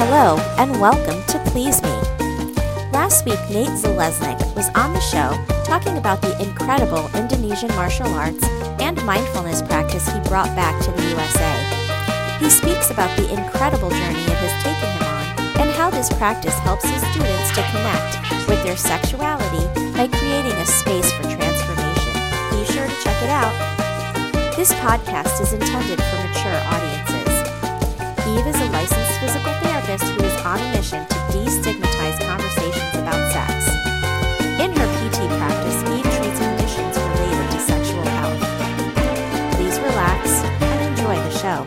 Hello, and welcome to Please Me. Last week, Nate Zalesnik was on the show talking about the incredible Indonesian martial arts and mindfulness practice he brought back to the USA. He speaks about the incredible journey it has taken him on and how this practice helps his students to connect with their sexuality by creating a space for transformation. Be sure to check it out. This podcast is intended for mature audiences. Eve is a licensed physical therapist who is on a mission to destigmatize conversations about sex. In her PT practice, Eve treats conditions related to sexual health. Please relax and enjoy the show.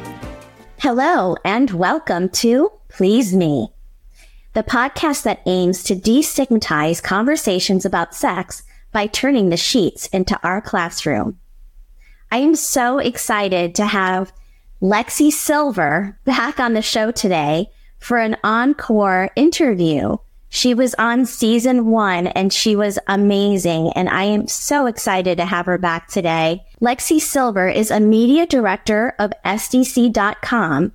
Hello, and welcome to Please Me, the podcast that aims to destigmatize conversations about sex by turning the sheets into our classroom. I am so excited to have Lexi Sylver back on the show today for an encore interview. She was on season one and she was amazing. And I am so excited to have her back today. Lexi Sylver is a media director of SDC.com.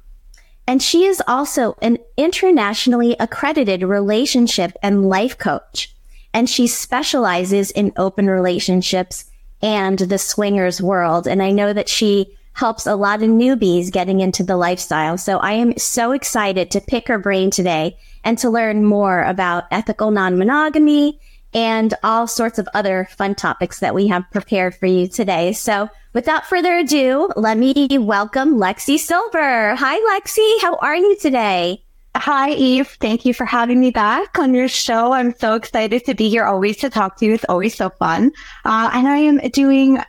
And she is also an internationally accredited relationship and life coach. And she specializes in open relationships and the swingers world. And I know that she helps a lot of newbies getting into the lifestyle. So I am so excited to pick her brain today and to learn more about ethical non-monogamy and all sorts of other fun topics that we have prepared for you today. So without further ado, let me welcome Lexi Sylver. Hi, Lexi. How are you today? Hi, Eve. Thank you for having me back on your show. I'm so excited to be here always to talk to you. It's always so fun. Uh, and I am doing,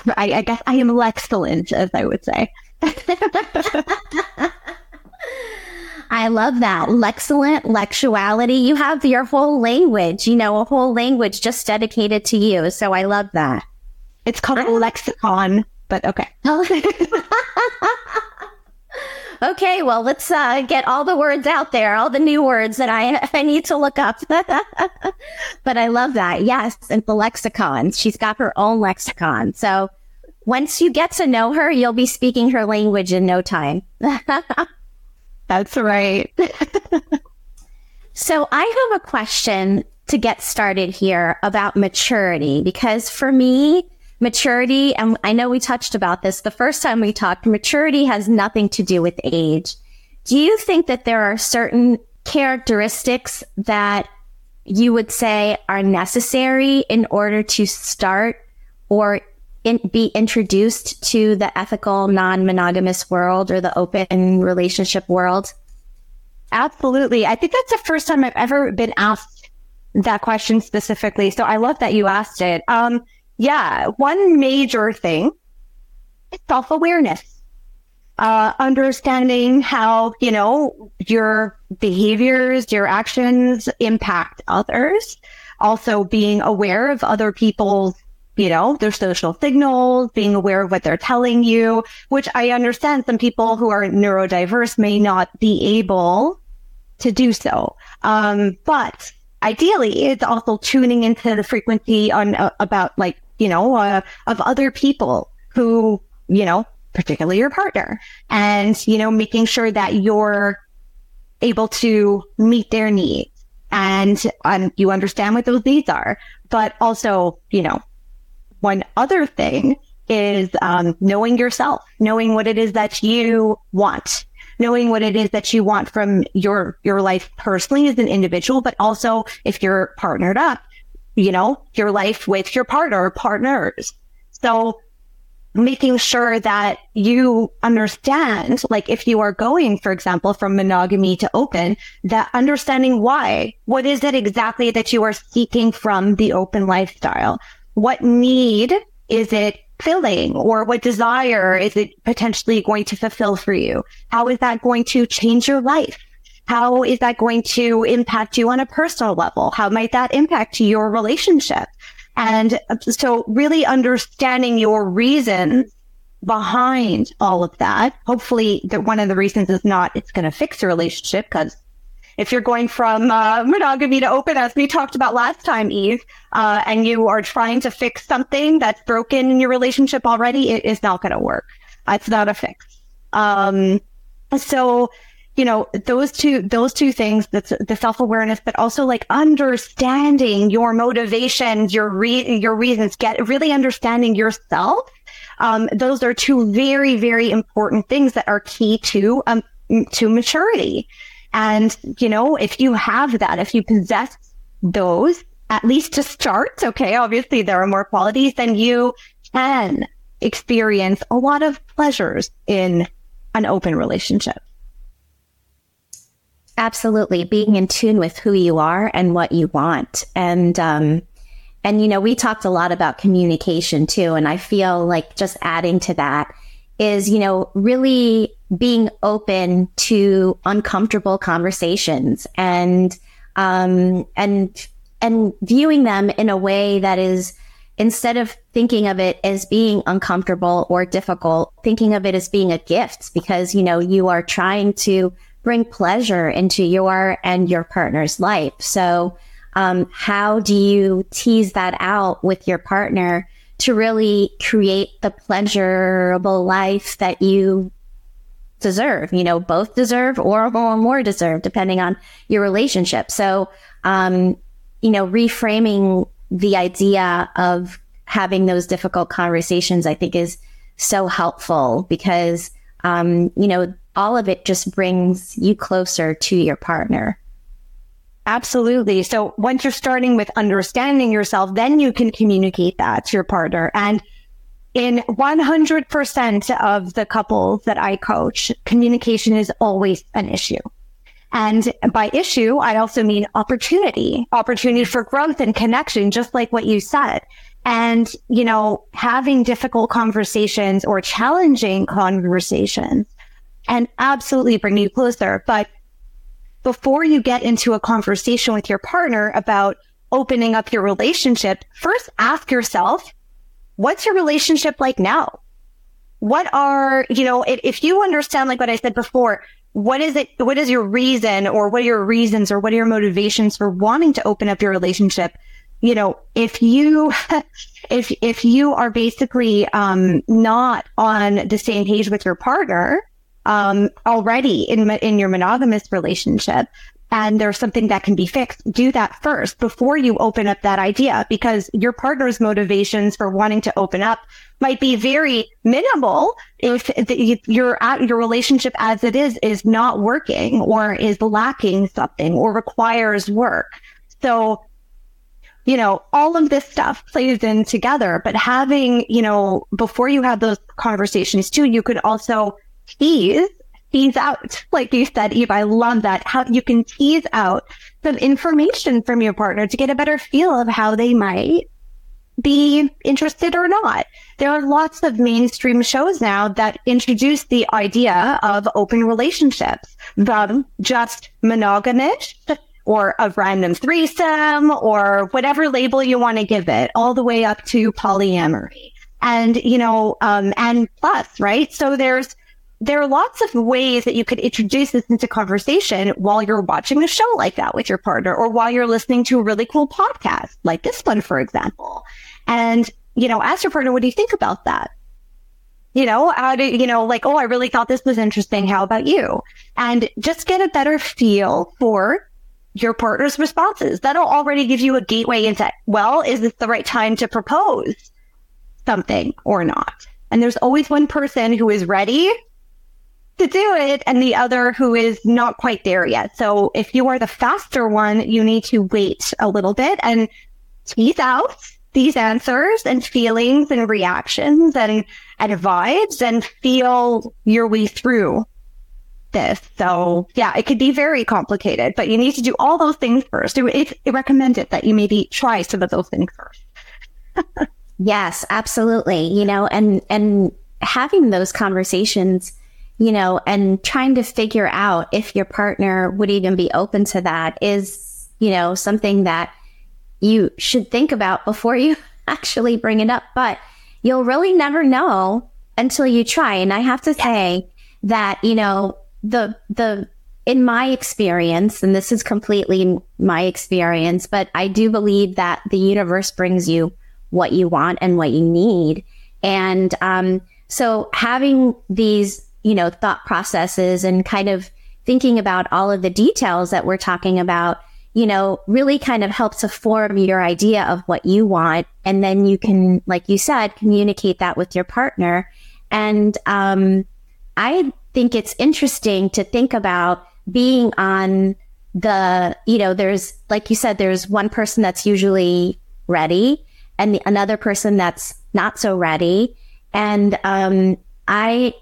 I, I guess I am excellent, as I would say. I love that. Lexcellent, lexuality. You have your whole language, you know, a whole language just dedicated to you. So I love that. It's called a lexicon, but okay. okay, well, let's uh, get all the words out there, all the new words that I, I need to look up. but I love that. Yes, and the lexicon. She's got her own lexicon. So once you get to know her, you'll be speaking her language in no time. That's right. so I have a question to get started here about maturity because for me, maturity, and I know we touched about this the first time we talked, maturity has nothing to do with age. Do you think that there are certain characteristics that you would say are necessary in order to start or in, be introduced to the ethical non-monogamous world or the open relationship world? Absolutely. I think that's the first time I've ever been asked that question specifically. So I love that you asked it. Um, yeah, one major thing is self-awareness. Uh, understanding how, you know, your behaviors, your actions impact others. Also being aware of other people's you know, their social signals, being aware of what they're telling you, which I understand some people who are neurodiverse may not be able to do so. Um, but ideally it's also tuning into the frequency on uh, about like, you know, uh, of other people who, you know, particularly your partner. And, you know, making sure that you're able to meet their needs. And um, you understand what those needs are, but also, you know, one other thing is um, knowing yourself, knowing what it is that you want, knowing what it is that you want from your your life personally as an individual, but also if you're partnered up, you know, your life with your partner partners. So making sure that you understand, like if you are going, for example, from monogamy to open, that understanding why, what is it exactly that you are seeking from the open lifestyle? what need is it filling or what desire is it potentially going to fulfill for you? How is that going to change your life? How is that going to impact you on a personal level? How might that impact your relationship? And so really understanding your reasons behind all of that. Hopefully that one of the reasons is not it's going to fix your relationship because if you're going from uh, monogamy to open, as we talked about last time, Eve, uh, and you are trying to fix something that's broken in your relationship already, it is not going to work. It's not a fix. Um, so you know, those two, those two things, the, the self-awareness, but also like understanding your motivations, your re- your reasons, get really understanding yourself. Um, those are two very, very important things that are key to, um, to maturity. And, you know, if you have that, if you possess those, at least to start, okay, obviously there are more qualities, then you can experience a lot of pleasures in an open relationship. Absolutely. Being in tune with who you are and what you want. And, um, and, you know, we talked a lot about communication too. And I feel like just adding to that is, you know, really being open to uncomfortable conversations and, um, and, and viewing them in a way that is, instead of thinking of it as being uncomfortable or difficult, thinking of it as being a gift because, you know, you are trying to bring pleasure into your and your partner's life. So, um, how do you tease that out with your partner to really create the pleasurable life that you deserve? You know, both deserve or more deserve, depending on your relationship. So, um, you know, reframing the idea of having those difficult conversations, I think is so helpful because, um, you know, all of it just brings you closer to your partner. Absolutely. So once you're starting with understanding yourself, then you can communicate that to your partner. And in 100% of the couples that I coach, communication is always an issue. And by issue, I also mean opportunity, opportunity for growth and connection, just like what you said. And, you know, having difficult conversations or challenging conversations and absolutely bring you closer. But before you get into a conversation with your partner about opening up your relationship, first ask yourself, what's your relationship like now? What are, you know, if, if you understand, like what I said before, what is it? What is your reason or what are your reasons or what are your motivations for wanting to open up your relationship? You know, if you, if, if you are basically, um, not on the same page with your partner, um, already in, in your monogamous relationship and there's something that can be fixed, do that first before you open up that idea because your partner's motivations for wanting to open up might be very minimal if, the, your, uh, your relationship as it is is not working or is lacking something or requires work. So you know, all of this stuff plays in together, but having, you know, before you have those conversations too, you could also tease, tease out, like you said, Eve, I love that, how you can tease out some information from your partner to get a better feel of how they might be interested or not. There are lots of mainstream shows now that introduce the idea of open relationships, from just monogamous or a random threesome or whatever label you want to give it, all the way up to polyamory. And, you know, um, and plus, right? So there's, there are lots of ways that you could introduce this into conversation while you're watching a show like that with your partner or while you're listening to a really cool podcast like this one, for example. And, you know, ask your partner, what do you think about that? You know, how do, you know, like, oh, I really thought this was interesting. How about you? And just get a better feel for your partner's responses. That'll already give you a gateway into, well, is this the right time to propose something or not? And there's always one person who is ready to do it and the other who is not quite there yet. So if you are the faster one, you need to wait a little bit and tease out these answers and feelings and reactions and, and vibes and feel your way through this. So yeah, it could be very complicated, but you need to do all those things first. It's it recommended that you maybe try some of those things first. yes, absolutely. You know, and, and having those conversations you know, and trying to figure out if your partner would even be open to that is, you know, something that you should think about before you actually bring it up. But you'll really never know until you try. And I have to say that, you know, the, the, in my experience, and this is completely my experience, but I do believe that the universe brings you what you want and what you need. And, um, so having these you know, thought processes and kind of thinking about all of the details that we're talking about, you know, really kind of helps to form your idea of what you want. And then you can, like you said, communicate that with your partner. And um, I think it's interesting to think about being on the, you know, there's, like you said, there's one person that's usually ready and the, another person that's not so ready. And um, I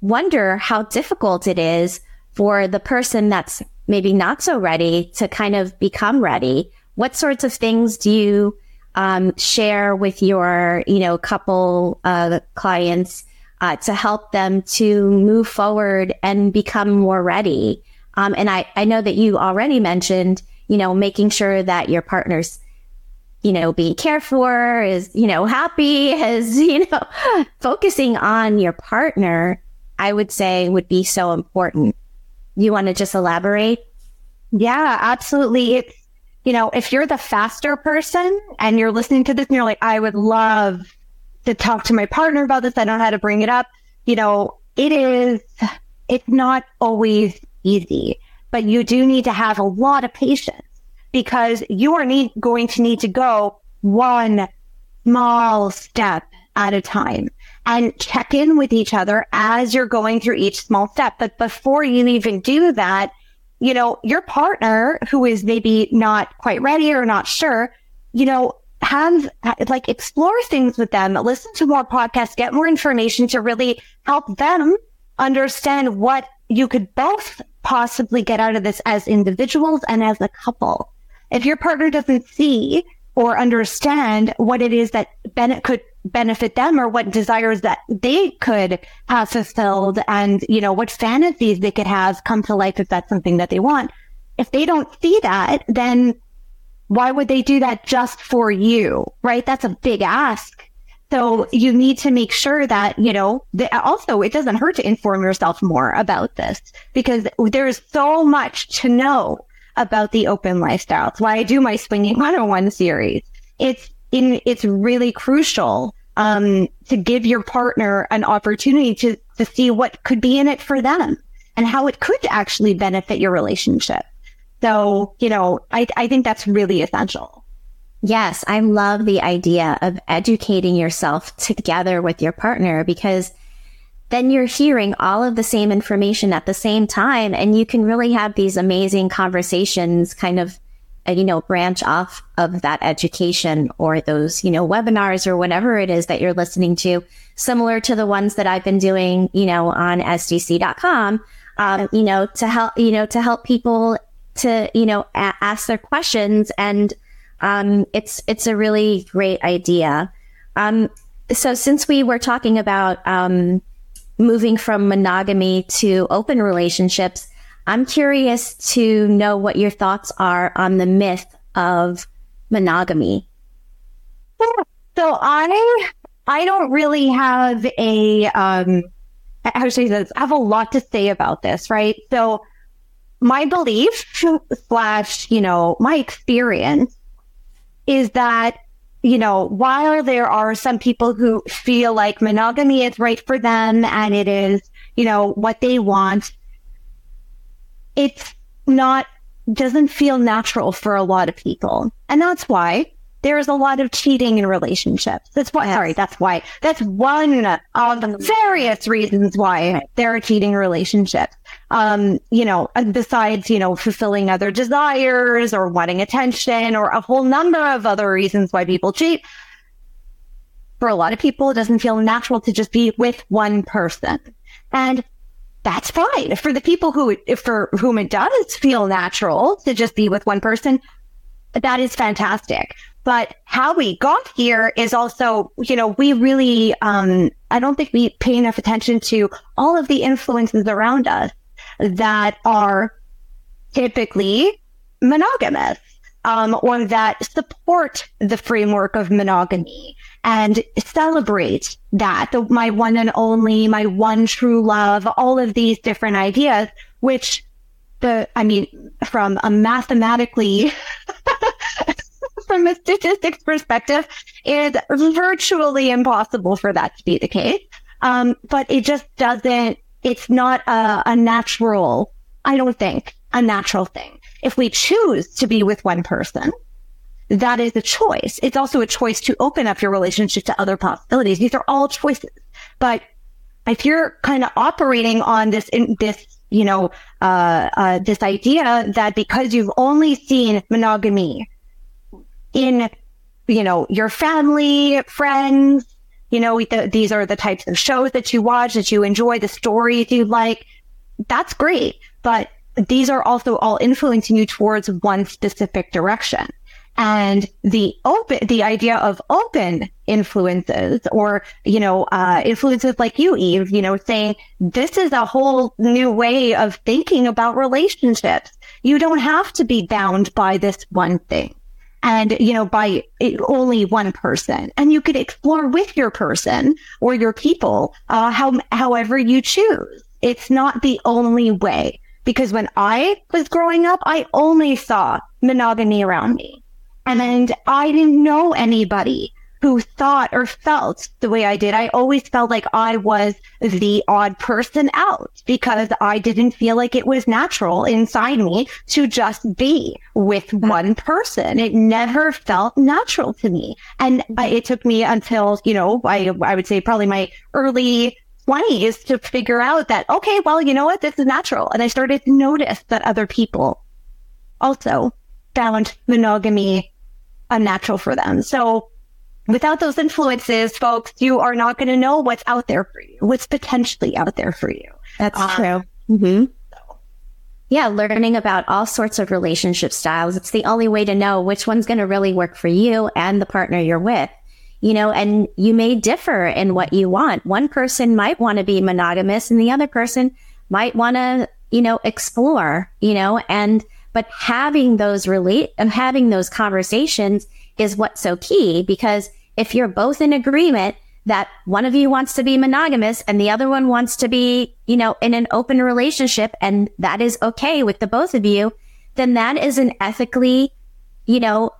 wonder how difficult it is for the person that's maybe not so ready to kind of become ready. What sorts of things do you um, share with your, you know, couple uh, clients uh, to help them to move forward and become more ready? Um, and I, I know that you already mentioned, you know, making sure that your partner's, you know, being cared for, is, you know, happy, is, you know, focusing on your partner, I would say would be so important. You want to just elaborate? Yeah, absolutely. It's, you know, if you're the faster person and you're listening to this and you're like, I would love to talk to my partner about this. I don't know how to bring it up. You know, it is, it's not always easy, but you do need to have a lot of patience because you are need, going to need to go one small step at a time and check in with each other as you're going through each small step. But before you even do that, you know, your partner who is maybe not quite ready or not sure, you know, have like explore things with them, listen to more podcasts, get more information to really help them understand what you could both possibly get out of this as individuals and as a couple. If your partner doesn't see or understand what it is that Bennett could benefit them or what desires that they could have fulfilled and, you know, what fantasies they could have come to life if that's something that they want. If they don't see that, then why would they do that just for you? Right? That's a big ask. So you need to make sure that, you know, the, also it doesn't hurt to inform yourself more about this because there's so much to know about the open lifestyle. It's why I do my swinging 101 series. It's in, it's really crucial, um, to give your partner an opportunity to, to see what could be in it for them and how it could actually benefit your relationship. So, you know, I, I think that's really essential. Yes, I love the idea of educating yourself together with your partner because then you're hearing all of the same information at the same time and you can really have these amazing conversations kind of you know branch off of that education or those you know webinars or whatever it is that you're listening to similar to the ones that I've been doing you know on sdc.com um, you know to help you know to help people to you know a- ask their questions and um, it's it's a really great idea. Um, so since we were talking about um, moving from monogamy to open relationships, I'm curious to know what your thoughts are on the myth of monogamy. So I I don't really have a um how to say this. I have a lot to say about this, right? So my belief slash, you know, my experience is that, you know, while there are some people who feel like monogamy is right for them and it is, you know, what they want, it's not, doesn't feel natural for a lot of people. And that's why there's a lot of cheating in relationships. That's why, yes. sorry, that's why, that's one of the various reasons why there are cheating relationships. Um, you know, besides, you know, fulfilling other desires or wanting attention or a whole number of other reasons why people cheat. For a lot of people, it doesn't feel natural to just be with one person. And that's fine. For the people who, for whom it does feel natural to just be with one person, that is fantastic. But how we got here is also, you know, we really, um, I don't think we pay enough attention to all of the influences around us that are typically monogamous. Um, or that support the framework of monogamy and celebrate that, the, my one and only, my one true love, all of these different ideas, which the, I mean, from a mathematically from a statistics perspective, is virtually impossible for that to be the case. Um, but it just doesn't, it's not a, a natural I don't think, a natural thing. If we choose to be with one person, that is a choice. It's also a choice to open up your relationship to other possibilities. These are all choices. But if you're kind of operating on this, in, this, you know, uh, uh, this idea that because you've only seen monogamy in, you know, your family, friends, you know, the, these are the types of shows that you watch, that you enjoy, the stories you like. That's great. But these are also all influencing you towards one specific direction. And the open, the idea of open influences or, you know, uh, influences like you, Eve, you know, saying this is a whole new way of thinking about relationships. You don't have to be bound by this one thing and, you know, by only one person and you could explore with your person or your people, uh, how, however you choose. It's not the only way because when I was growing up, I only saw monogamy around me. And I didn't know anybody who thought or felt the way I did. I always felt like I was the odd person out because I didn't feel like it was natural inside me to just be with uh-huh. one person. It never felt natural to me. And mm-hmm. it took me until, you know, I, I would say probably my early 20s to figure out that, okay, well, you know what? This is natural. And I started to notice that other people also found monogamy unnatural for them. So without those influences, folks, you are not going to know what's out there for you, what's potentially out there for you. That's um, true. Mm-hmm. Yeah, learning about all sorts of relationship styles. It's the only way to know which one's going to really work for you and the partner you're with. You know, and you may differ in what you want. One person might want to be monogamous and the other person might want to, you know, explore, you know, and but having those relate and having those conversations is what's so key because if you're both in agreement that one of you wants to be monogamous and the other one wants to be, you know, in an open relationship and that is okay with the both of you, then that is an ethically, you know,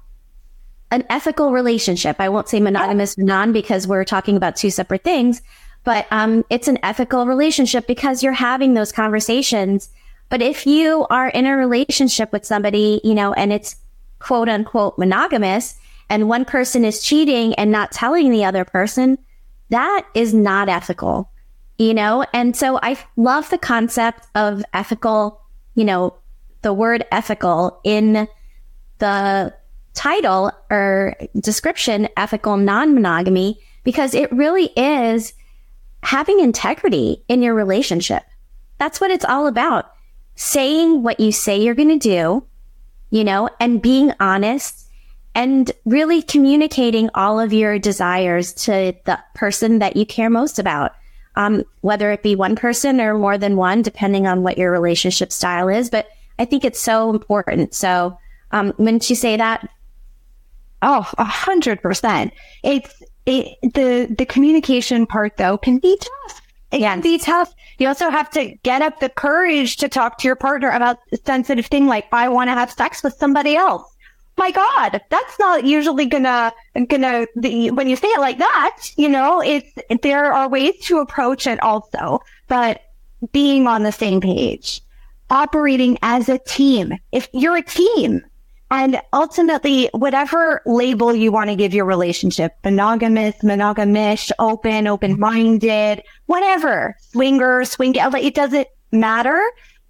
an ethical relationship. I won't say monogamous non because we're talking about two separate things, but um, it's an ethical relationship because you're having those conversations but if you are in a relationship with somebody, you know, and it's quote unquote monogamous and one person is cheating and not telling the other person, that is not ethical, you know? And so I love the concept of ethical, you know, the word ethical in the title or description, ethical non monogamy, because it really is having integrity in your relationship. That's what it's all about saying what you say you're going to do, you know, and being honest and really communicating all of your desires to the person that you care most about. Um, whether it be one person or more than one, depending on what your relationship style is. But I think it's so important. So, um, wouldn't you say that? Oh, a hundred percent. It's it, the the communication part though can be tough it can be tough. You also have to get up the courage to talk to your partner about a sensitive thing like, I want to have sex with somebody else. My God, that's not usually gonna, gonna, the, when you say it like that, you know, it's, there are ways to approach it also, but being on the same page, operating as a team. If you're a team, and ultimately, whatever label you want to give your relationship, monogamous, monogamish, open, open-minded, whatever, swinger, swing, it doesn't matter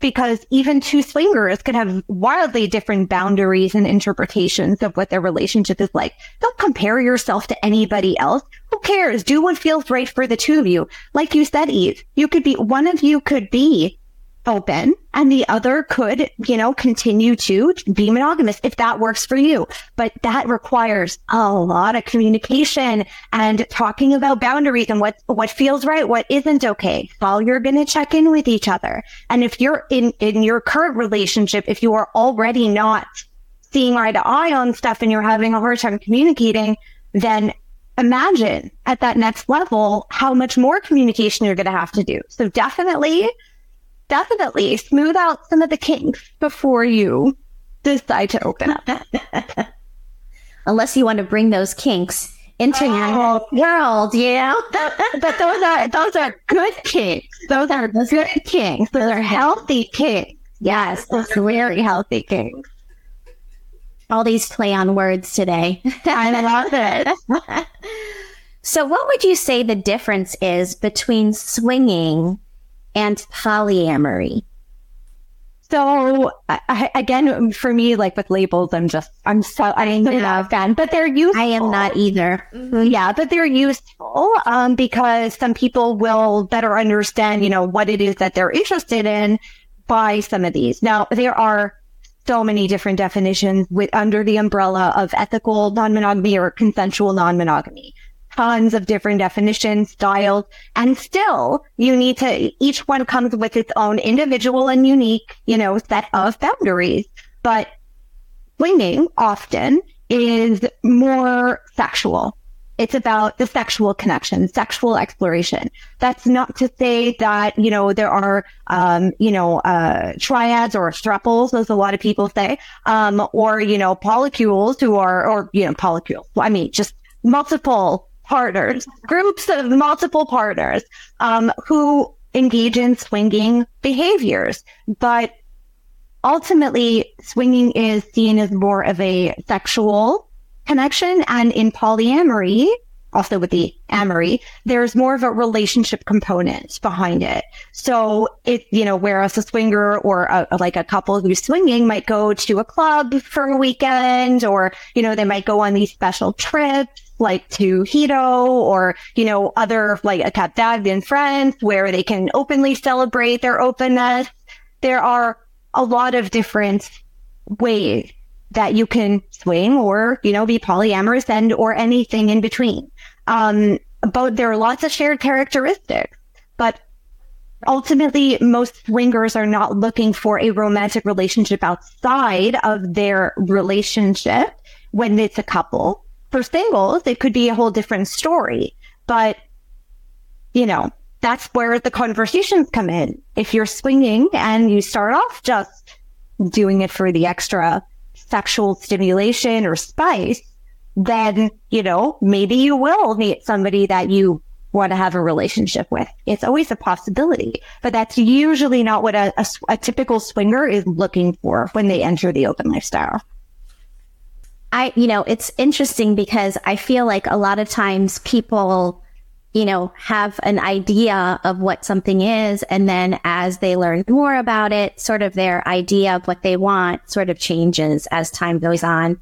because even two swingers could have wildly different boundaries and interpretations of what their relationship is like. Don't compare yourself to anybody else. Who cares? Do what feels right for the two of you. Like you said, Eve, you could be, one of you could be open and the other could, you know, continue to be monogamous if that works for you. But that requires a lot of communication and talking about boundaries and what, what feels right, what isn't okay while you're going to check in with each other. And if you're in, in your current relationship, if you are already not seeing eye to eye on stuff and you're having a hard time communicating, then imagine at that next level how much more communication you're going to have to do. So definitely definitely smooth out some of the kinks before you decide to open up. Unless you want to bring those kinks into oh, your world, yeah. but those are those are good kinks. Those are good kinks. Those are healthy kinks. Yes, those very healthy kinks. All these play on words today. I love it. so, what would you say the difference is between swinging and polyamory? So I, again, for me, like with labels, I'm just, I'm so, I'm not a fan, but they're useful. I am not either. Mm-hmm. Yeah, but they're useful, um, because some people will better understand, you know, what it is that they're interested in by some of these. Now, there are so many different definitions with under the umbrella of ethical non-monogamy or consensual non-monogamy tons of different definitions, styles, and still you need to, each one comes with its own individual and unique, you know, set of boundaries. But swinging often is more sexual. It's about the sexual connection, sexual exploration. That's not to say that, you know, there are, um, you know, uh, triads or thruples, as a lot of people say, um, or, you know, polycules who are, or, you know, polycules. I mean, just multiple partners, groups of multiple partners um, who engage in swinging behaviors. But ultimately, swinging is seen as more of a sexual connection. And in polyamory, also with the amory, there's more of a relationship component behind it. So it, you know, whereas a swinger or a, like a couple who's swinging might go to a club for a weekend or, you know, they might go on these special trips like to Hedo or, you know, other like a Cap d'Agde and friends where they can openly celebrate their openness. There are a lot of different ways that you can swing or, you know, be polyamorous and or anything in between. Um, but there are lots of shared characteristics, but ultimately most swingers are not looking for a romantic relationship outside of their relationship when it's a couple for singles, it could be a whole different story. But, you know, that's where the conversations come in. If you're swinging and you start off just doing it for the extra sexual stimulation or spice, then, you know, maybe you will meet somebody that you want to have a relationship with. It's always a possibility, but that's usually not what a, a, a typical swinger is looking for when they enter the open lifestyle. I, you know, it's interesting because I feel like a lot of times people, you know, have an idea of what something is. And then as they learn more about it, sort of their idea of what they want sort of changes as time goes on.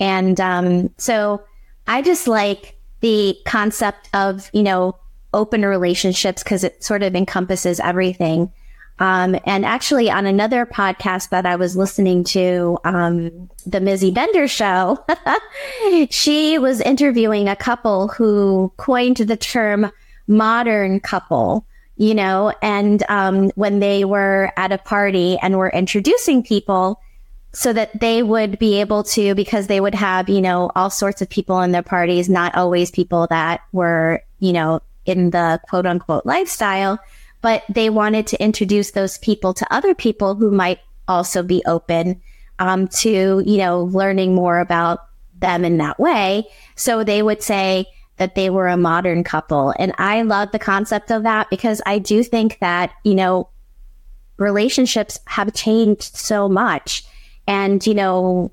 And, um, so I just like the concept of, you know, open relationships because it sort of encompasses everything. Um, and actually, on another podcast that I was listening to, um, the Mizzy Bender show, she was interviewing a couple who coined the term modern couple, you know, and um, when they were at a party and were introducing people so that they would be able to, because they would have, you know, all sorts of people in their parties, not always people that were, you know, in the quote unquote lifestyle but they wanted to introduce those people to other people who might also be open um, to, you know, learning more about them in that way. So they would say that they were a modern couple. And I love the concept of that because I do think that, you know, relationships have changed so much. And, you know,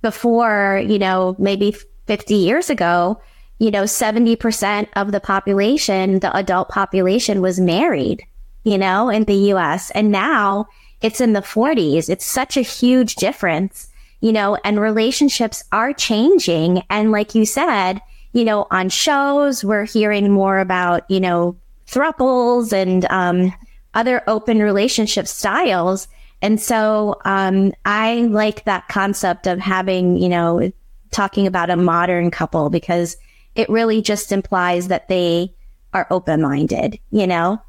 before, you know, maybe 50 years ago, you know, 70% of the population, the adult population was married, you know, in the US. And now it's in the 40s. It's such a huge difference, you know, and relationships are changing. And like you said, you know, on shows, we're hearing more about, you know, thruples and, um, other open relationship styles. And so, um, I like that concept of having, you know, talking about a modern couple because it really just implies that they are open minded, you know?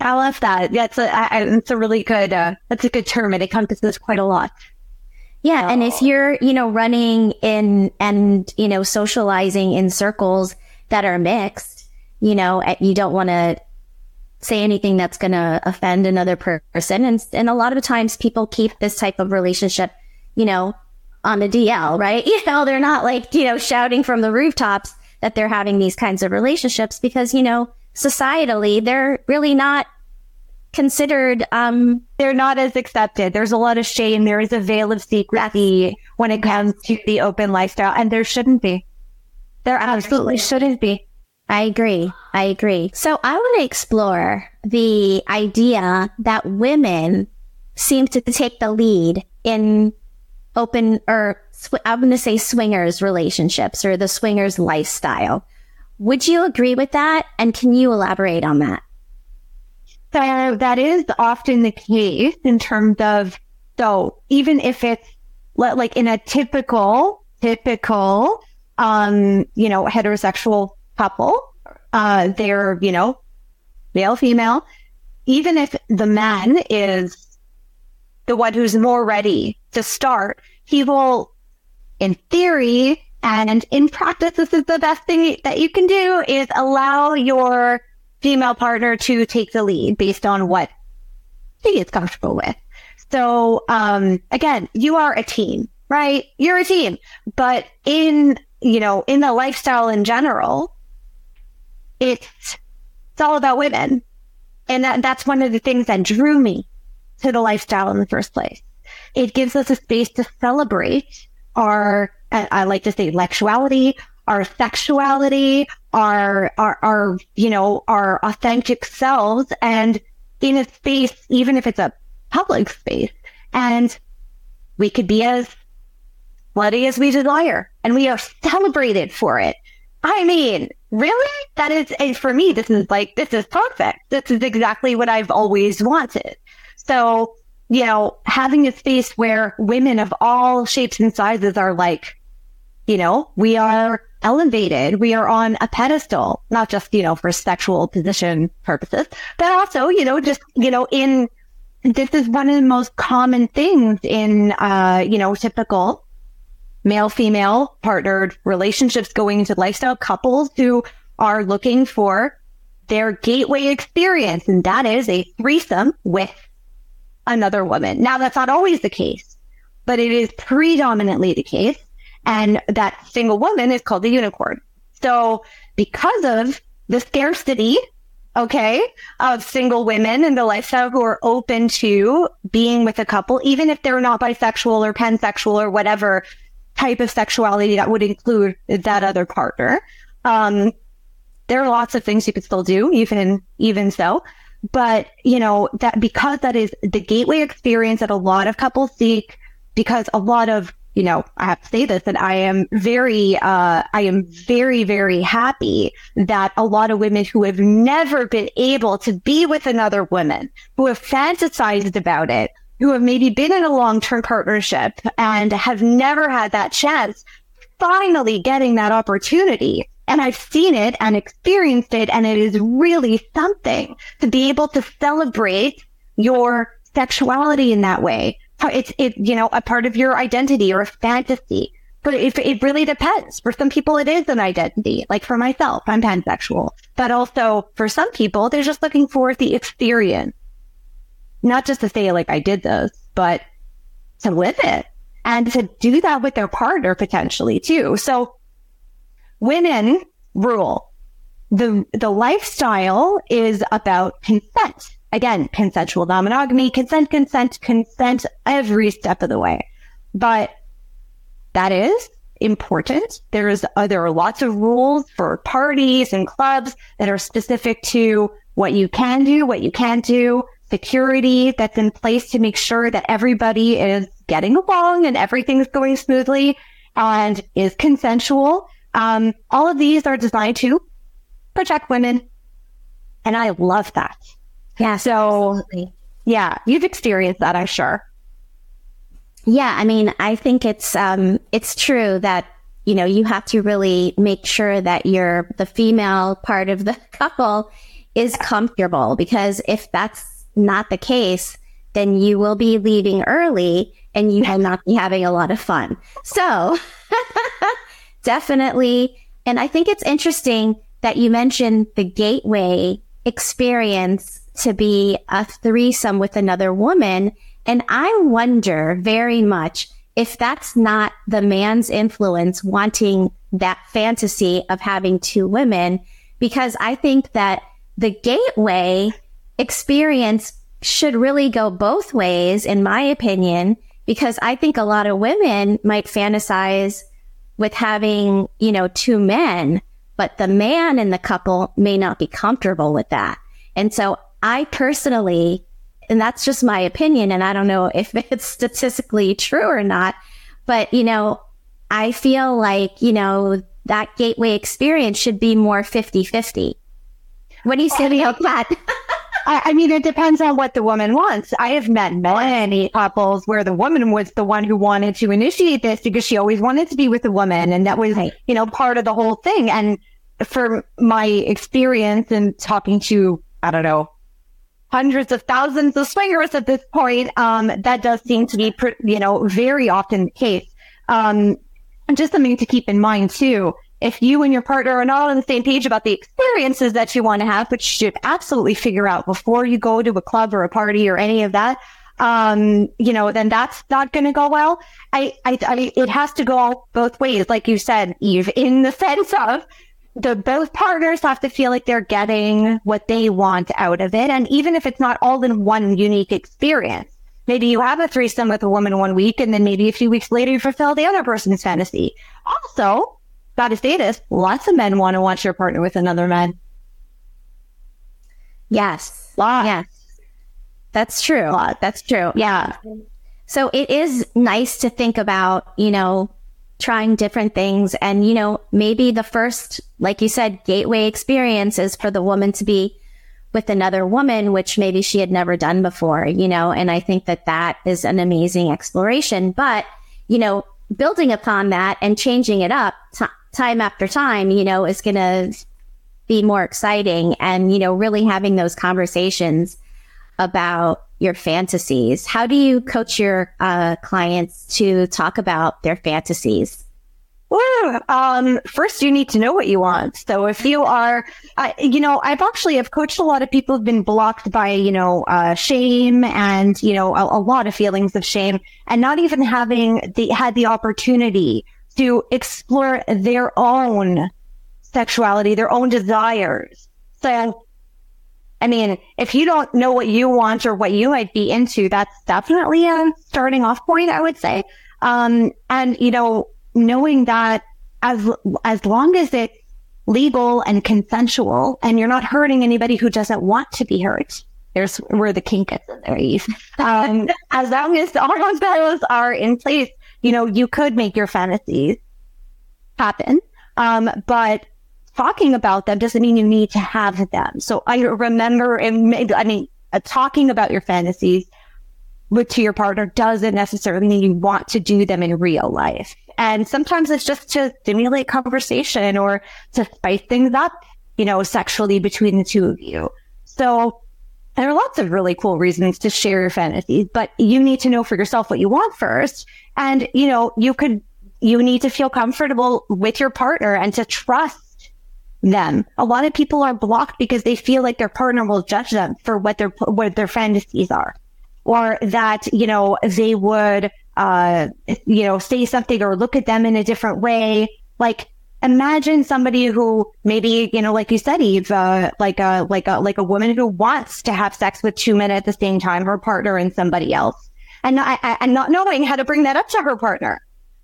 I love that. That's a, I, that's a really good, uh, that's a good term. It encompasses quite a lot. Yeah. Oh. And if you're, you know, running in and, you know, socializing in circles that are mixed, you know, you don't want to say anything that's going to offend another person. And, and a lot of times people keep this type of relationship, you know, on the DL, right? You know, they're not like, you know, shouting from the rooftops that they're having these kinds of relationships because, you know, societally, they're really not considered um they're not as accepted. There's a lot of shame. There is a veil of secrecy when it comes to the open lifestyle, and there shouldn't be. There absolutely shouldn't be. I agree. I agree. So I want to explore the idea that women seem to take the lead in open or sw- I'm going to say swingers relationships or the swingers lifestyle. Would you agree with that? And can you elaborate on that? So that is often the case in terms of, so even if it's like in a typical, typical, um, you know, heterosexual couple, uh, they're, you know, male, female, even if the man is the one who's more ready to start, he will, in theory and in practice, this is the best thing that you can do is allow your female partner to take the lead based on what he is comfortable with. So, um, again, you are a team, right? You're a team, but in, you know, in the lifestyle in general, it's, it's all about women. And that, that's one of the things that drew me to the lifestyle in the first place. It gives us a space to celebrate our, I like to say, sexuality, our sexuality, our, our, our, you know, our authentic selves and in a space, even if it's a public space. And we could be as bloody as we desire and we are celebrated for it. I mean, really? That is, for me, this is like, this is perfect. This is exactly what I've always wanted. So, you know, having a space where women of all shapes and sizes are like, you know, we are elevated. We are on a pedestal, not just, you know, for sexual position purposes, but also, you know, just, you know, in, this is one of the most common things in, uh, you know, typical male female partnered relationships going into lifestyle couples who are looking for their gateway experience. And that is a threesome with another woman. Now, that's not always the case, but it is predominantly the case. And that single woman is called the unicorn. So because of the scarcity, okay, of single women in the lifestyle who are open to being with a couple, even if they're not bisexual or pansexual or whatever type of sexuality that would include that other partner. Um, there are lots of things you could still do, even, even so. But, you know, that because that is the gateway experience that a lot of couples seek, because a lot of, you know, I have to say this, that I am very, uh, I am very, very happy that a lot of women who have never been able to be with another woman, who have fantasized about it, who have maybe been in a long-term partnership and have never had that chance, finally getting that opportunity and I've seen it and experienced it. And it is really something to be able to celebrate your sexuality in that way. It's, it, you know, a part of your identity or a fantasy. But it, it really depends. For some people, it is an identity. Like for myself, I'm pansexual. But also for some people, they're just looking for the experience. Not just to say like I did this, but to live it and to do that with their partner potentially too. So women rule. The, the lifestyle is about consent. Again, consensual non-monogamy, consent, consent, consent every step of the way. But that is important. There is, uh, there are lots of rules for parties and clubs that are specific to what you can do, what you can't do, security that's in place to make sure that everybody is getting along and everything's going smoothly and is consensual. Um, all of these are designed to protect women. And I love that. Yeah. So, absolutely. yeah, you've experienced that, I'm sure. Yeah. I mean, I think it's, um, it's true that, you know, you have to really make sure that you're the female part of the couple is comfortable because if that's not the case, then you will be leaving early and you will not be having a lot of fun. So definitely. And I think it's interesting that you mentioned the gateway experience to be a threesome with another woman. And I wonder very much if that's not the man's influence wanting that fantasy of having two women, because I think that the gateway experience should really go both ways, in my opinion, because I think a lot of women might fantasize with having, you know, two men, but the man in the couple may not be comfortable with that. And so I personally, and that's just my opinion, and I don't know if it's statistically true or not, but, you know, I feel like, you know, that gateway experience should be more 50 50. What do you say oh, about that? I, I, mean, it depends on what the woman wants. I have met many couples where the woman was the one who wanted to initiate this because she always wanted to be with a woman. And that was, you know, part of the whole thing. And for my experience and talking to, I don't know, hundreds of thousands of swingers at this point, um, that does seem to be, you know, very often the case. Um, and just something to keep in mind too if you and your partner are not on the same page about the experiences that you want to have, which you should absolutely figure out before you go to a club or a party or any of that, um, you know, then that's not going to go well. I, I, I, it has to go both ways, like you said, Eve, in the sense of the both partners have to feel like they're getting what they want out of it. And even if it's not all in one unique experience, maybe you have a threesome with a woman one week and then maybe a few weeks later you fulfill the other person's fantasy. Also, gotta say this, lots of men want to watch their partner with another man. Yes. Lots. Yes. That's true. Lots. That's true. Yeah. So it is nice to think about, you know, trying different things. And, you know, maybe the first, like you said, gateway experience is for the woman to be with another woman, which maybe she had never done before, you know, and I think that that is an amazing exploration. But, you know, building upon that and changing it up t- time after time, you know, is going to be more exciting and, you know, really having those conversations about your fantasies. How do you coach your uh, clients to talk about their fantasies? Well, um, first you need to know what you want. So if you are, uh, you know, I've actually have coached a lot of people who've been blocked by, you know, uh, shame and you know a, a, lot of feelings of shame, and not even having the had the opportunity to explore their own sexuality, their own desires. So, I mean, if you don't know what you want or what you might be into, that's definitely a starting off point, I would say. Um, and, you know, knowing that as, as long as it's legal and consensual and you're not hurting anybody who doesn't want to be hurt, there's where the kink is in there. Um, as long as all those are in place, you know, you could make your fantasies happen. Um, but talking about them doesn't mean you need to have them. So I remember, and I mean, uh, talking about your fantasies with to your partner doesn't necessarily mean you want to do them in real life. And sometimes it's just to stimulate conversation or to spice things up, you know, sexually between the two of you. So there are lots of really cool reasons to share your fantasies, but you need to know for yourself what you want first. And, you know, you could, you need to feel comfortable with your partner and to trust them. A lot of people are blocked because they feel like their partner will judge them for what their, what their fantasies are or that, you know, they would, uh, you know, say something or look at them in a different way. Like, imagine somebody who maybe, you know, like you said, Eve, uh, like a, like a, like a woman who wants to have sex with two men at the same time, her partner and somebody else and not, and not knowing how to bring that up to her partner.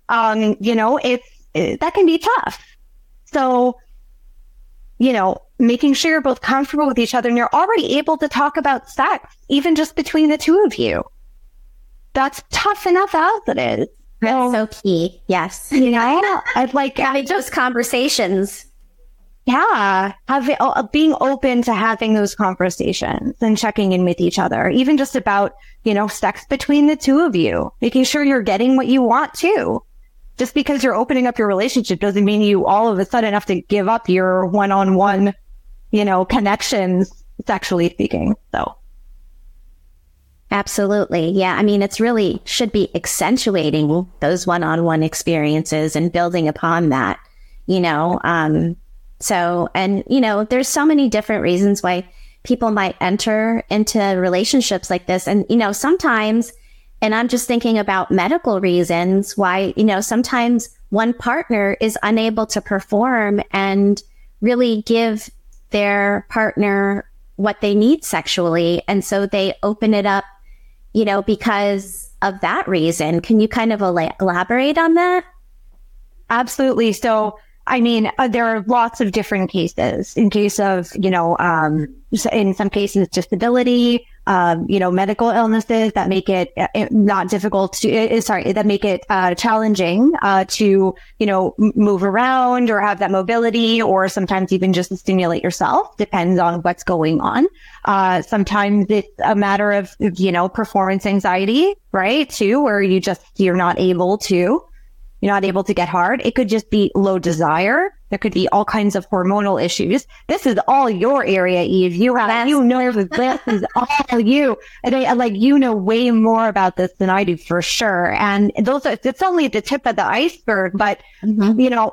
Um, you know, it's, it, that can be tough. So, you know, making sure you're both comfortable with each other and you're already able to talk about sex, even just between the two of you. That's tough enough as it is. That's so key. Yes. You know, I'd like having those conversations. Yeah. Having, uh, being open to having those conversations and checking in with each other, even just about, you know, sex between the two of you, making sure you're getting what you want too. Just because you're opening up your relationship doesn't mean you all of a sudden have to give up your one on one, you know, connections, sexually speaking. So. Absolutely. Yeah. I mean, it's really should be accentuating those one on one experiences and building upon that, you know. Um, so, and, you know, there's so many different reasons why people might enter into relationships like this. And, you know, sometimes, and I'm just thinking about medical reasons why, you know, sometimes one partner is unable to perform and really give their partner what they need sexually. And so they open it up, you know, because of that reason. Can you kind of elaborate on that? Absolutely. So, I mean, uh, there are lots of different cases. In case of, you know, um, in some cases, disability, um, you know, medical illnesses that make it uh, not difficult to, uh, sorry, that make it uh, challenging uh, to, you know, move around or have that mobility, or sometimes even just stimulate yourself. Depends on what's going on. Uh, sometimes it's a matter of, you know, performance anxiety, right? Too, where you just you're not able to you're not able to get hard. It could just be low desire. There could be all kinds of hormonal issues. This is all your area, Eve. You have, That's- you know, this is all you. And I, like, you know way more about this than I do for sure. And those are, it's only the tip of the iceberg, but mm-hmm. you know,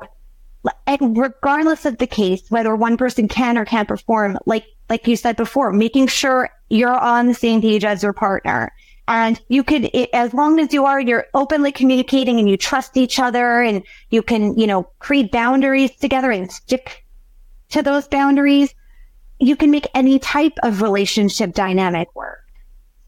and regardless of the case, whether one person can or can't perform, like, like you said before, making sure you're on the same page as your partner and you could, as long as you are, you're openly communicating and you trust each other and you can, you know, create boundaries together and stick to those boundaries. You can make any type of relationship dynamic work.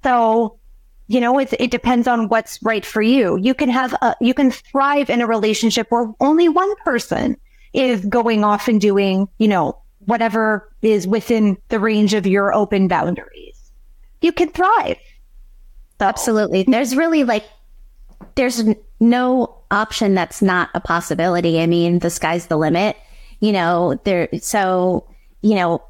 So, you know, it, it depends on what's right for you. You can have a, you can thrive in a relationship where only one person is going off and doing, you know, whatever is within the range of your open boundaries. You can thrive. Absolutely. There's really like, there's no option that's not a possibility. I mean, the sky's the limit, you know, there, so, you know,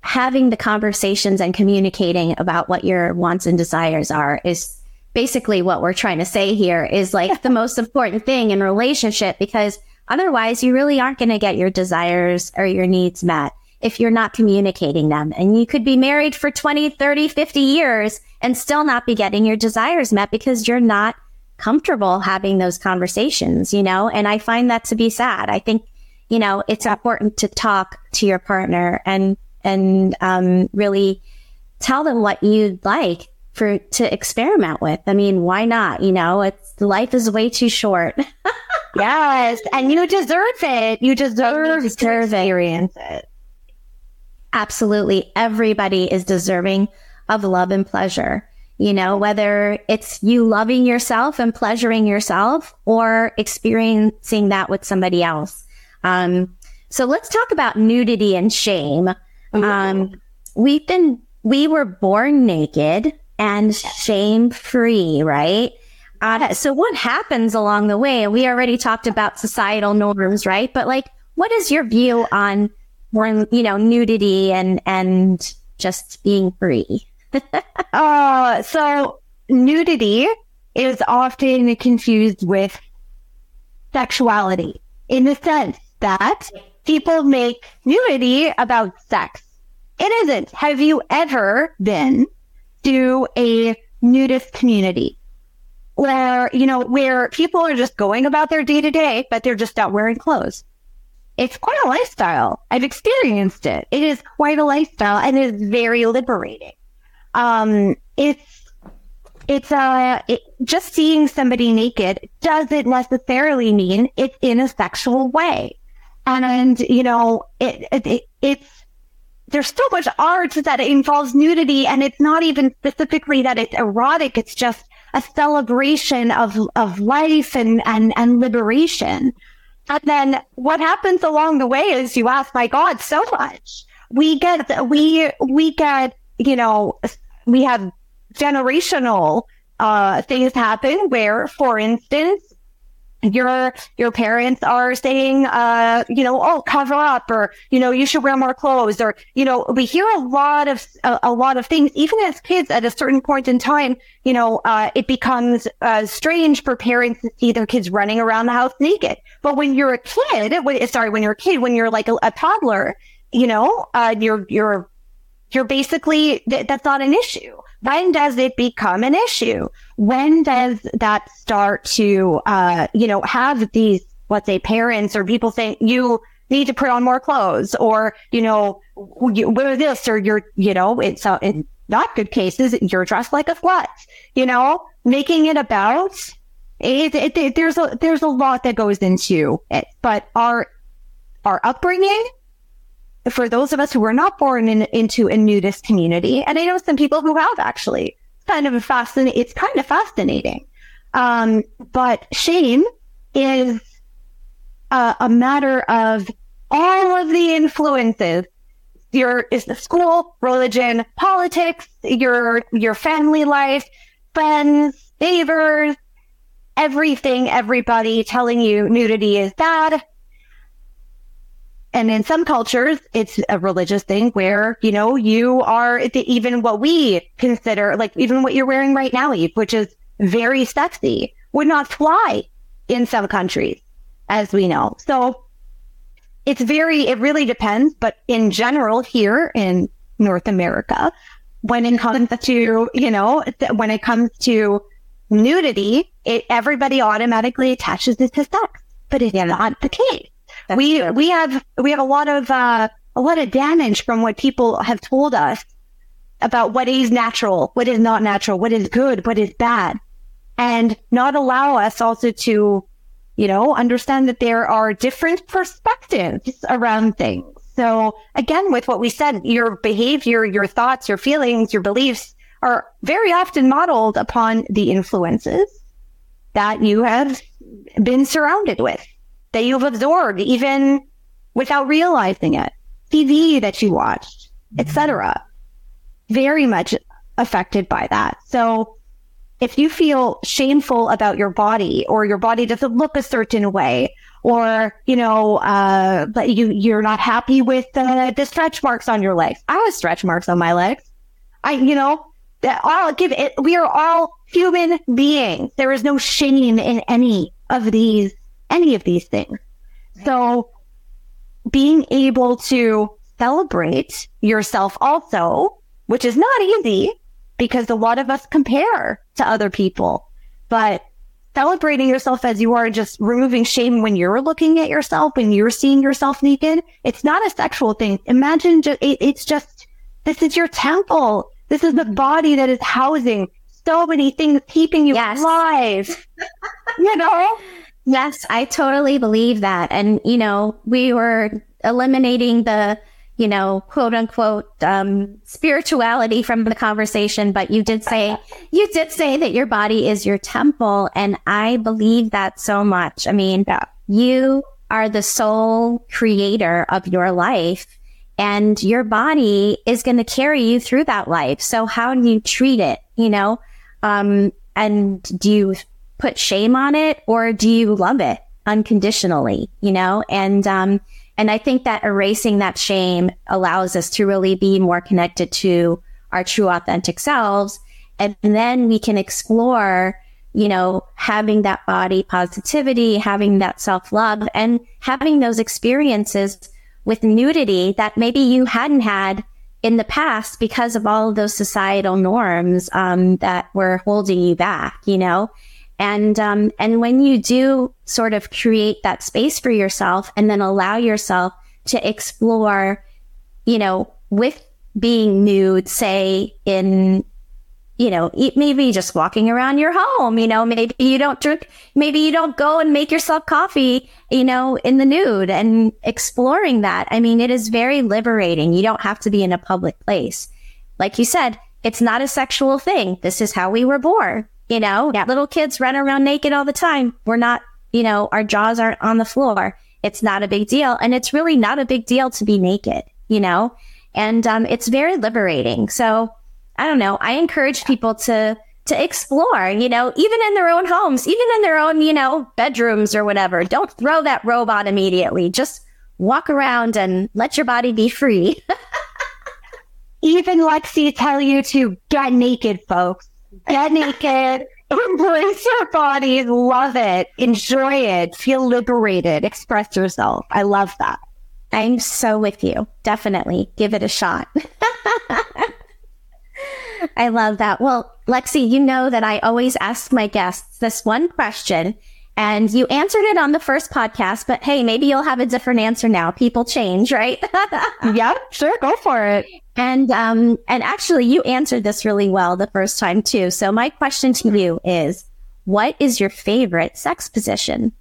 having the conversations and communicating about what your wants and desires are is basically what we're trying to say here is like the most important thing in relationship because otherwise you really aren't going to get your desires or your needs met if you're not communicating them. And you could be married for 20, 30, 50 years and still not be getting your desires met because you're not comfortable having those conversations, you know? And I find that to be sad. I think, you know, it's important to talk to your partner and, and, um, really tell them what you'd like for, to experiment with. I mean, why not? You know, it's life is way too short. yes. And you deserve it. You deserve, you deserve to experience it. Absolutely. Everybody is deserving of love and pleasure. You know, whether it's you loving yourself and pleasuring yourself or experiencing that with somebody else. Um, so let's talk about nudity and shame. Um, we've been, we were born naked and shame free, right? Uh, so what happens along the way? We already talked about societal norms, right? But like, what is your view on, you know, nudity and, and just being free? uh, so nudity is often confused with sexuality in the sense that people make nudity about sex. It isn't. Have you ever been to a nudist community where, you know, where people are just going about their day to day, but they're just not wearing clothes? It's quite a lifestyle. I've experienced it. It is quite a lifestyle and it is very liberating um, it's it's uh it, just seeing somebody naked doesn't necessarily mean it's in a sexual way, and, and you know it, it, it it's there's so much art that involves nudity, and it's not even specifically that it's erotic. It's just a celebration of of life and and and liberation. And then what happens along the way is you ask, my God, so much. We get we we get you know we have generational uh, things happen where, for instance, your your parents are saying, uh, you know, oh, cover up, or you know, you should wear more clothes, or you know, we hear a lot of a, a lot of things. Even as kids, at a certain point in time, you know, uh, it becomes uh, strange for parents to see their kids running around the house naked. But when you're a kid, when, sorry, when you're a kid, when you're like a, a toddler, you know, uh, you're you're you're basically, th- that's not an issue. When does it become an issue? When does that start to, uh, you know, have these, let's say parents or people saying you need to put on more clothes or, you know, wear this or you're, you know, it's uh, in not good cases, you're dressed like a slut, you know, making it about it, it, it, there's a, there's a lot that goes into it, but our, our upbringing for those of us who were not born in, into a nudist community, and I know some people who have actually, it's kind of a fascinating, it's kind of fascinating. Um, but shame is a, a matter of all of the influences your is the school, religion, politics, your your family life, friends, neighbors, everything, everybody telling you nudity is bad. And in some cultures, it's a religious thing where, you know, you are even what we consider, like even what you're wearing right now, Eve, which is very sexy, would not fly in some countries, as we know. So it's very, it really depends. But in general, here in North America, when it comes to, you know, when it comes to nudity, it, everybody automatically attaches it to sex, but it's not the case. That's we, true. we have, we have a lot of, uh, a lot of damage from what people have told us about what is natural, what is not natural, what is good, what is bad, and not allow us also to you know, understand that there are different perspectives around things. So again, with what we said, your behavior, your thoughts, your feelings, your beliefs are very often modeled upon the influences that you have been surrounded with, that you've absorbed even without realizing it. TV that you watched, etc. Very much affected by that. So if you feel shameful about your body or your body doesn't look a certain way or you know uh but you you're not happy with the, the stretch marks on your legs i have stretch marks on my legs i you know i'll give it we are all human beings there is no shame in any of these any of these things so being able to celebrate yourself also which is not easy because a lot of us compare to other people. But celebrating yourself as you are, just removing shame when you're looking at yourself, when you're seeing yourself naked, it's not a sexual thing. Imagine just, it, it's just, this is your temple. This is the mm-hmm. body that is housing so many things keeping you yes. alive. you know? Yes, I totally believe that. And, you know, we were eliminating the, you know, quote unquote, um, spirituality from the conversation, but you did say, you did say that your body is your temple. And I believe that so much. I mean, yeah. you are the sole creator of your life and your body is going to carry you through that life. So how do you treat it? You know, um, and do you put shame on it or do you love it unconditionally? You know, and, um, and I think that erasing that shame allows us to really be more connected to our true authentic selves. And then we can explore, you know, having that body positivity, having that self love and having those experiences with nudity that maybe you hadn't had in the past because of all of those societal norms um, that were holding you back, you know? And, um, and when you do sort of create that space for yourself and then allow yourself to explore, you know, with being nude, say in, you know, maybe just walking around your home, you know, maybe you don't drink, maybe you don't go and make yourself coffee, you know, in the nude and exploring that. I mean, it is very liberating. You don't have to be in a public place. Like you said, it's not a sexual thing. This is how we were born. You know, yeah. little kids run around naked all the time. We're not, you know, our jaws aren't on the floor. It's not a big deal. And it's really not a big deal to be naked, you know, and, um, it's very liberating. So I don't know. I encourage people to, to explore, you know, even in their own homes, even in their own, you know, bedrooms or whatever. Don't throw that robe on immediately. Just walk around and let your body be free. even Lexi tell you to get naked, folks. Get naked, embrace your body, love it, enjoy it, feel liberated, express yourself. I love that. I'm so with you. Definitely give it a shot. I love that. Well, Lexi, you know that I always ask my guests this one question and you answered it on the first podcast, but hey, maybe you'll have a different answer now. People change, right? yeah, sure. Go for it. And, um, and actually you answered this really well the first time too. So my question to you is, what is your favorite sex position?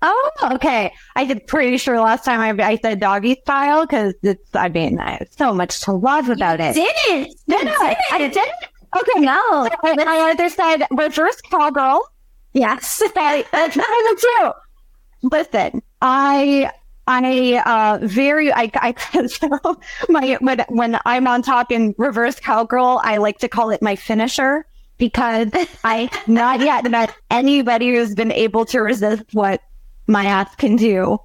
Oh, okay. I did pretty sure last time I, I said doggy style because it's, I mean, I have so much to love about you it. Didn't. Did I? I didn't? Okay. No. I, I either said reverse cowgirl. Yes. Okay. That's the. Listen, I, I, uh, very, I, I, my, when, when I'm on top in reverse cowgirl, I like to call it my finisher because I not yet met anybody who's been able to resist what my ass can do.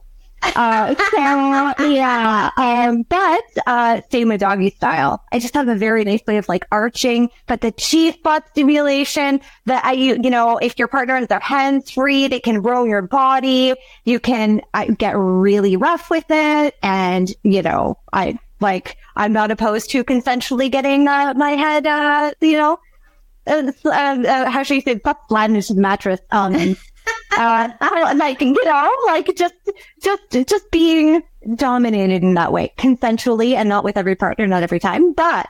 Uh, so yeah, um, but uh, same with doggy style. I just have a very nice way of like arching, but the G spot stimulation that I, you, you know, if your partner has their hands free, they can roll your body. You can uh, get really rough with it, and you know, I like I'm not opposed to consensually getting uh, my head, uh, you know, uh, uh, how should you say, fuck flattened mattress. Um, uh, like you know, like just just just being dominated in that way, consensually, and not with every partner, not every time. But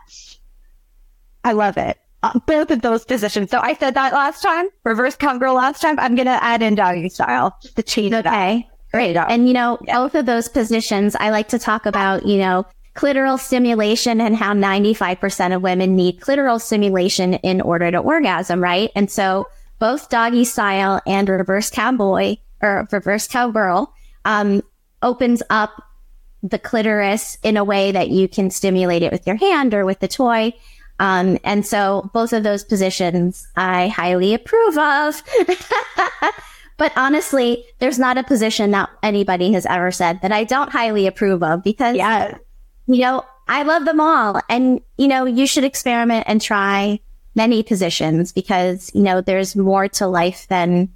I love it. Uh, both of those positions. So I said that last time, reverse cowgirl last time. I'm gonna add in doggy style to change it. Okay. Great. And you know, yeah. both of those positions, I like to talk about, you know, clitoral stimulation and how 95% of women need clitoral stimulation in order to orgasm, right? And so both doggy style and reverse cowboy or reverse cowgirl um, opens up the clitoris in a way that you can stimulate it with your hand or with the toy. Um, and so both of those positions I highly approve of. but honestly, there's not a position that anybody has ever said that I don't highly approve of because yeah you know, I love them all. And, you know, you should experiment and try many positions because, you know, there's more to life than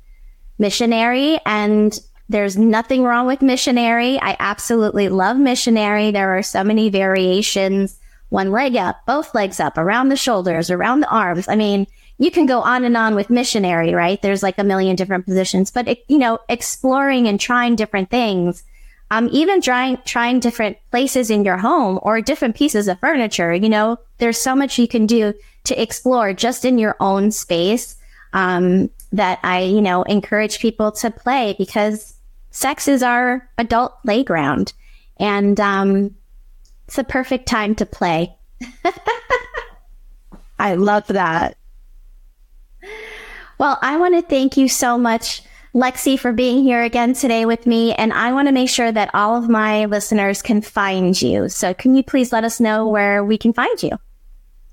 missionary and there's nothing wrong with missionary. I absolutely love missionary. There are so many variations. One leg up, both legs up, around the shoulders, around the arms. I mean, you can go on and on with missionary, right? There's like a million different positions, but, you know, exploring and trying different things um, even trying trying different places in your home or different pieces of furniture. You know, there's so much you can do to explore just in your own space. Um, that I, you know, encourage people to play because sex is our adult playground, and um, it's a perfect time to play. I love that. Well, I want to thank you so much Lexi, for being here again today with me. And I want to make sure that all of my listeners can find you. So can you please let us know where we can find you?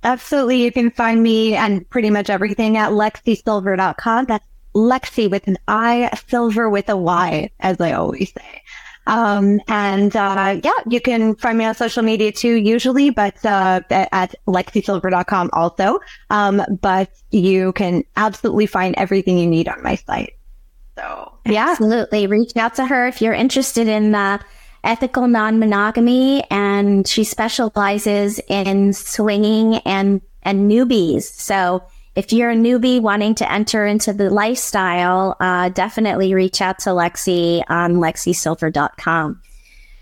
Absolutely. You can find me and pretty much everything at lexisylver.com. That's Lexi with an I, Sylver with a Y, as I always say. Um, and, uh, yeah, you can find me on social media too, usually, but, uh, at lexisylver.com also. Um, but you can absolutely find everything you need on my site. So yeah, absolutely. Reach out to her if you're interested in uh, ethical non-monogamy, and she specializes in swinging and and newbies. So if you're a newbie wanting to enter into the lifestyle, uh, definitely reach out to Lexi on lexisylver.com.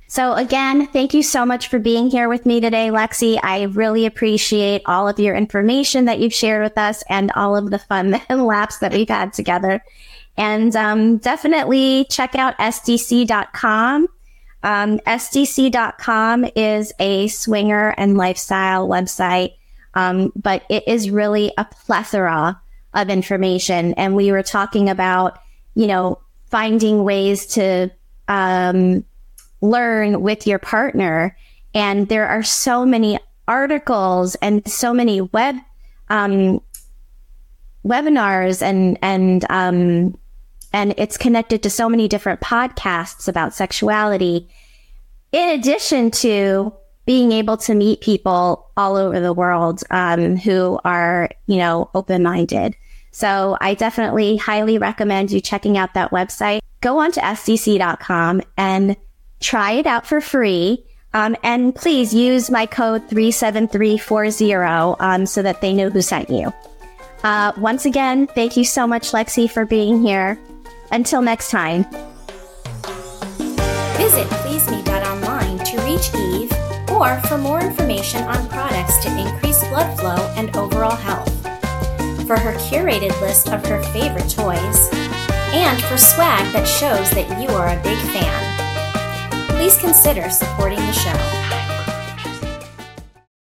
So again, thank you so much for being here with me today, Lexi. I really appreciate all of your information that you've shared with us and all of the fun and laughs that we've had together. And um, definitely check out SDC.com. Um, SDC.com is a swinger and lifestyle website, um, but it is really a plethora of information. And we were talking about, you know, finding ways to um, learn with your partner. And there are so many articles and so many web um, webinars and and um, and it's connected to so many different podcasts about sexuality. In addition to being able to meet people all over the world um, who are, you know, open minded. So I definitely highly recommend you checking out that website. Go on to SDC.com and try it out for free. Um, and please use my code 37340 um, so that they know who sent you. Uh, once again, thank you so much, Lexi, for being here. Until next time. Visit pleaseme.online to reach Eve or for more information on products to increase blood flow and overall health. For her curated list of her favorite toys, and for swag that shows that you are a big fan. Please consider supporting the show.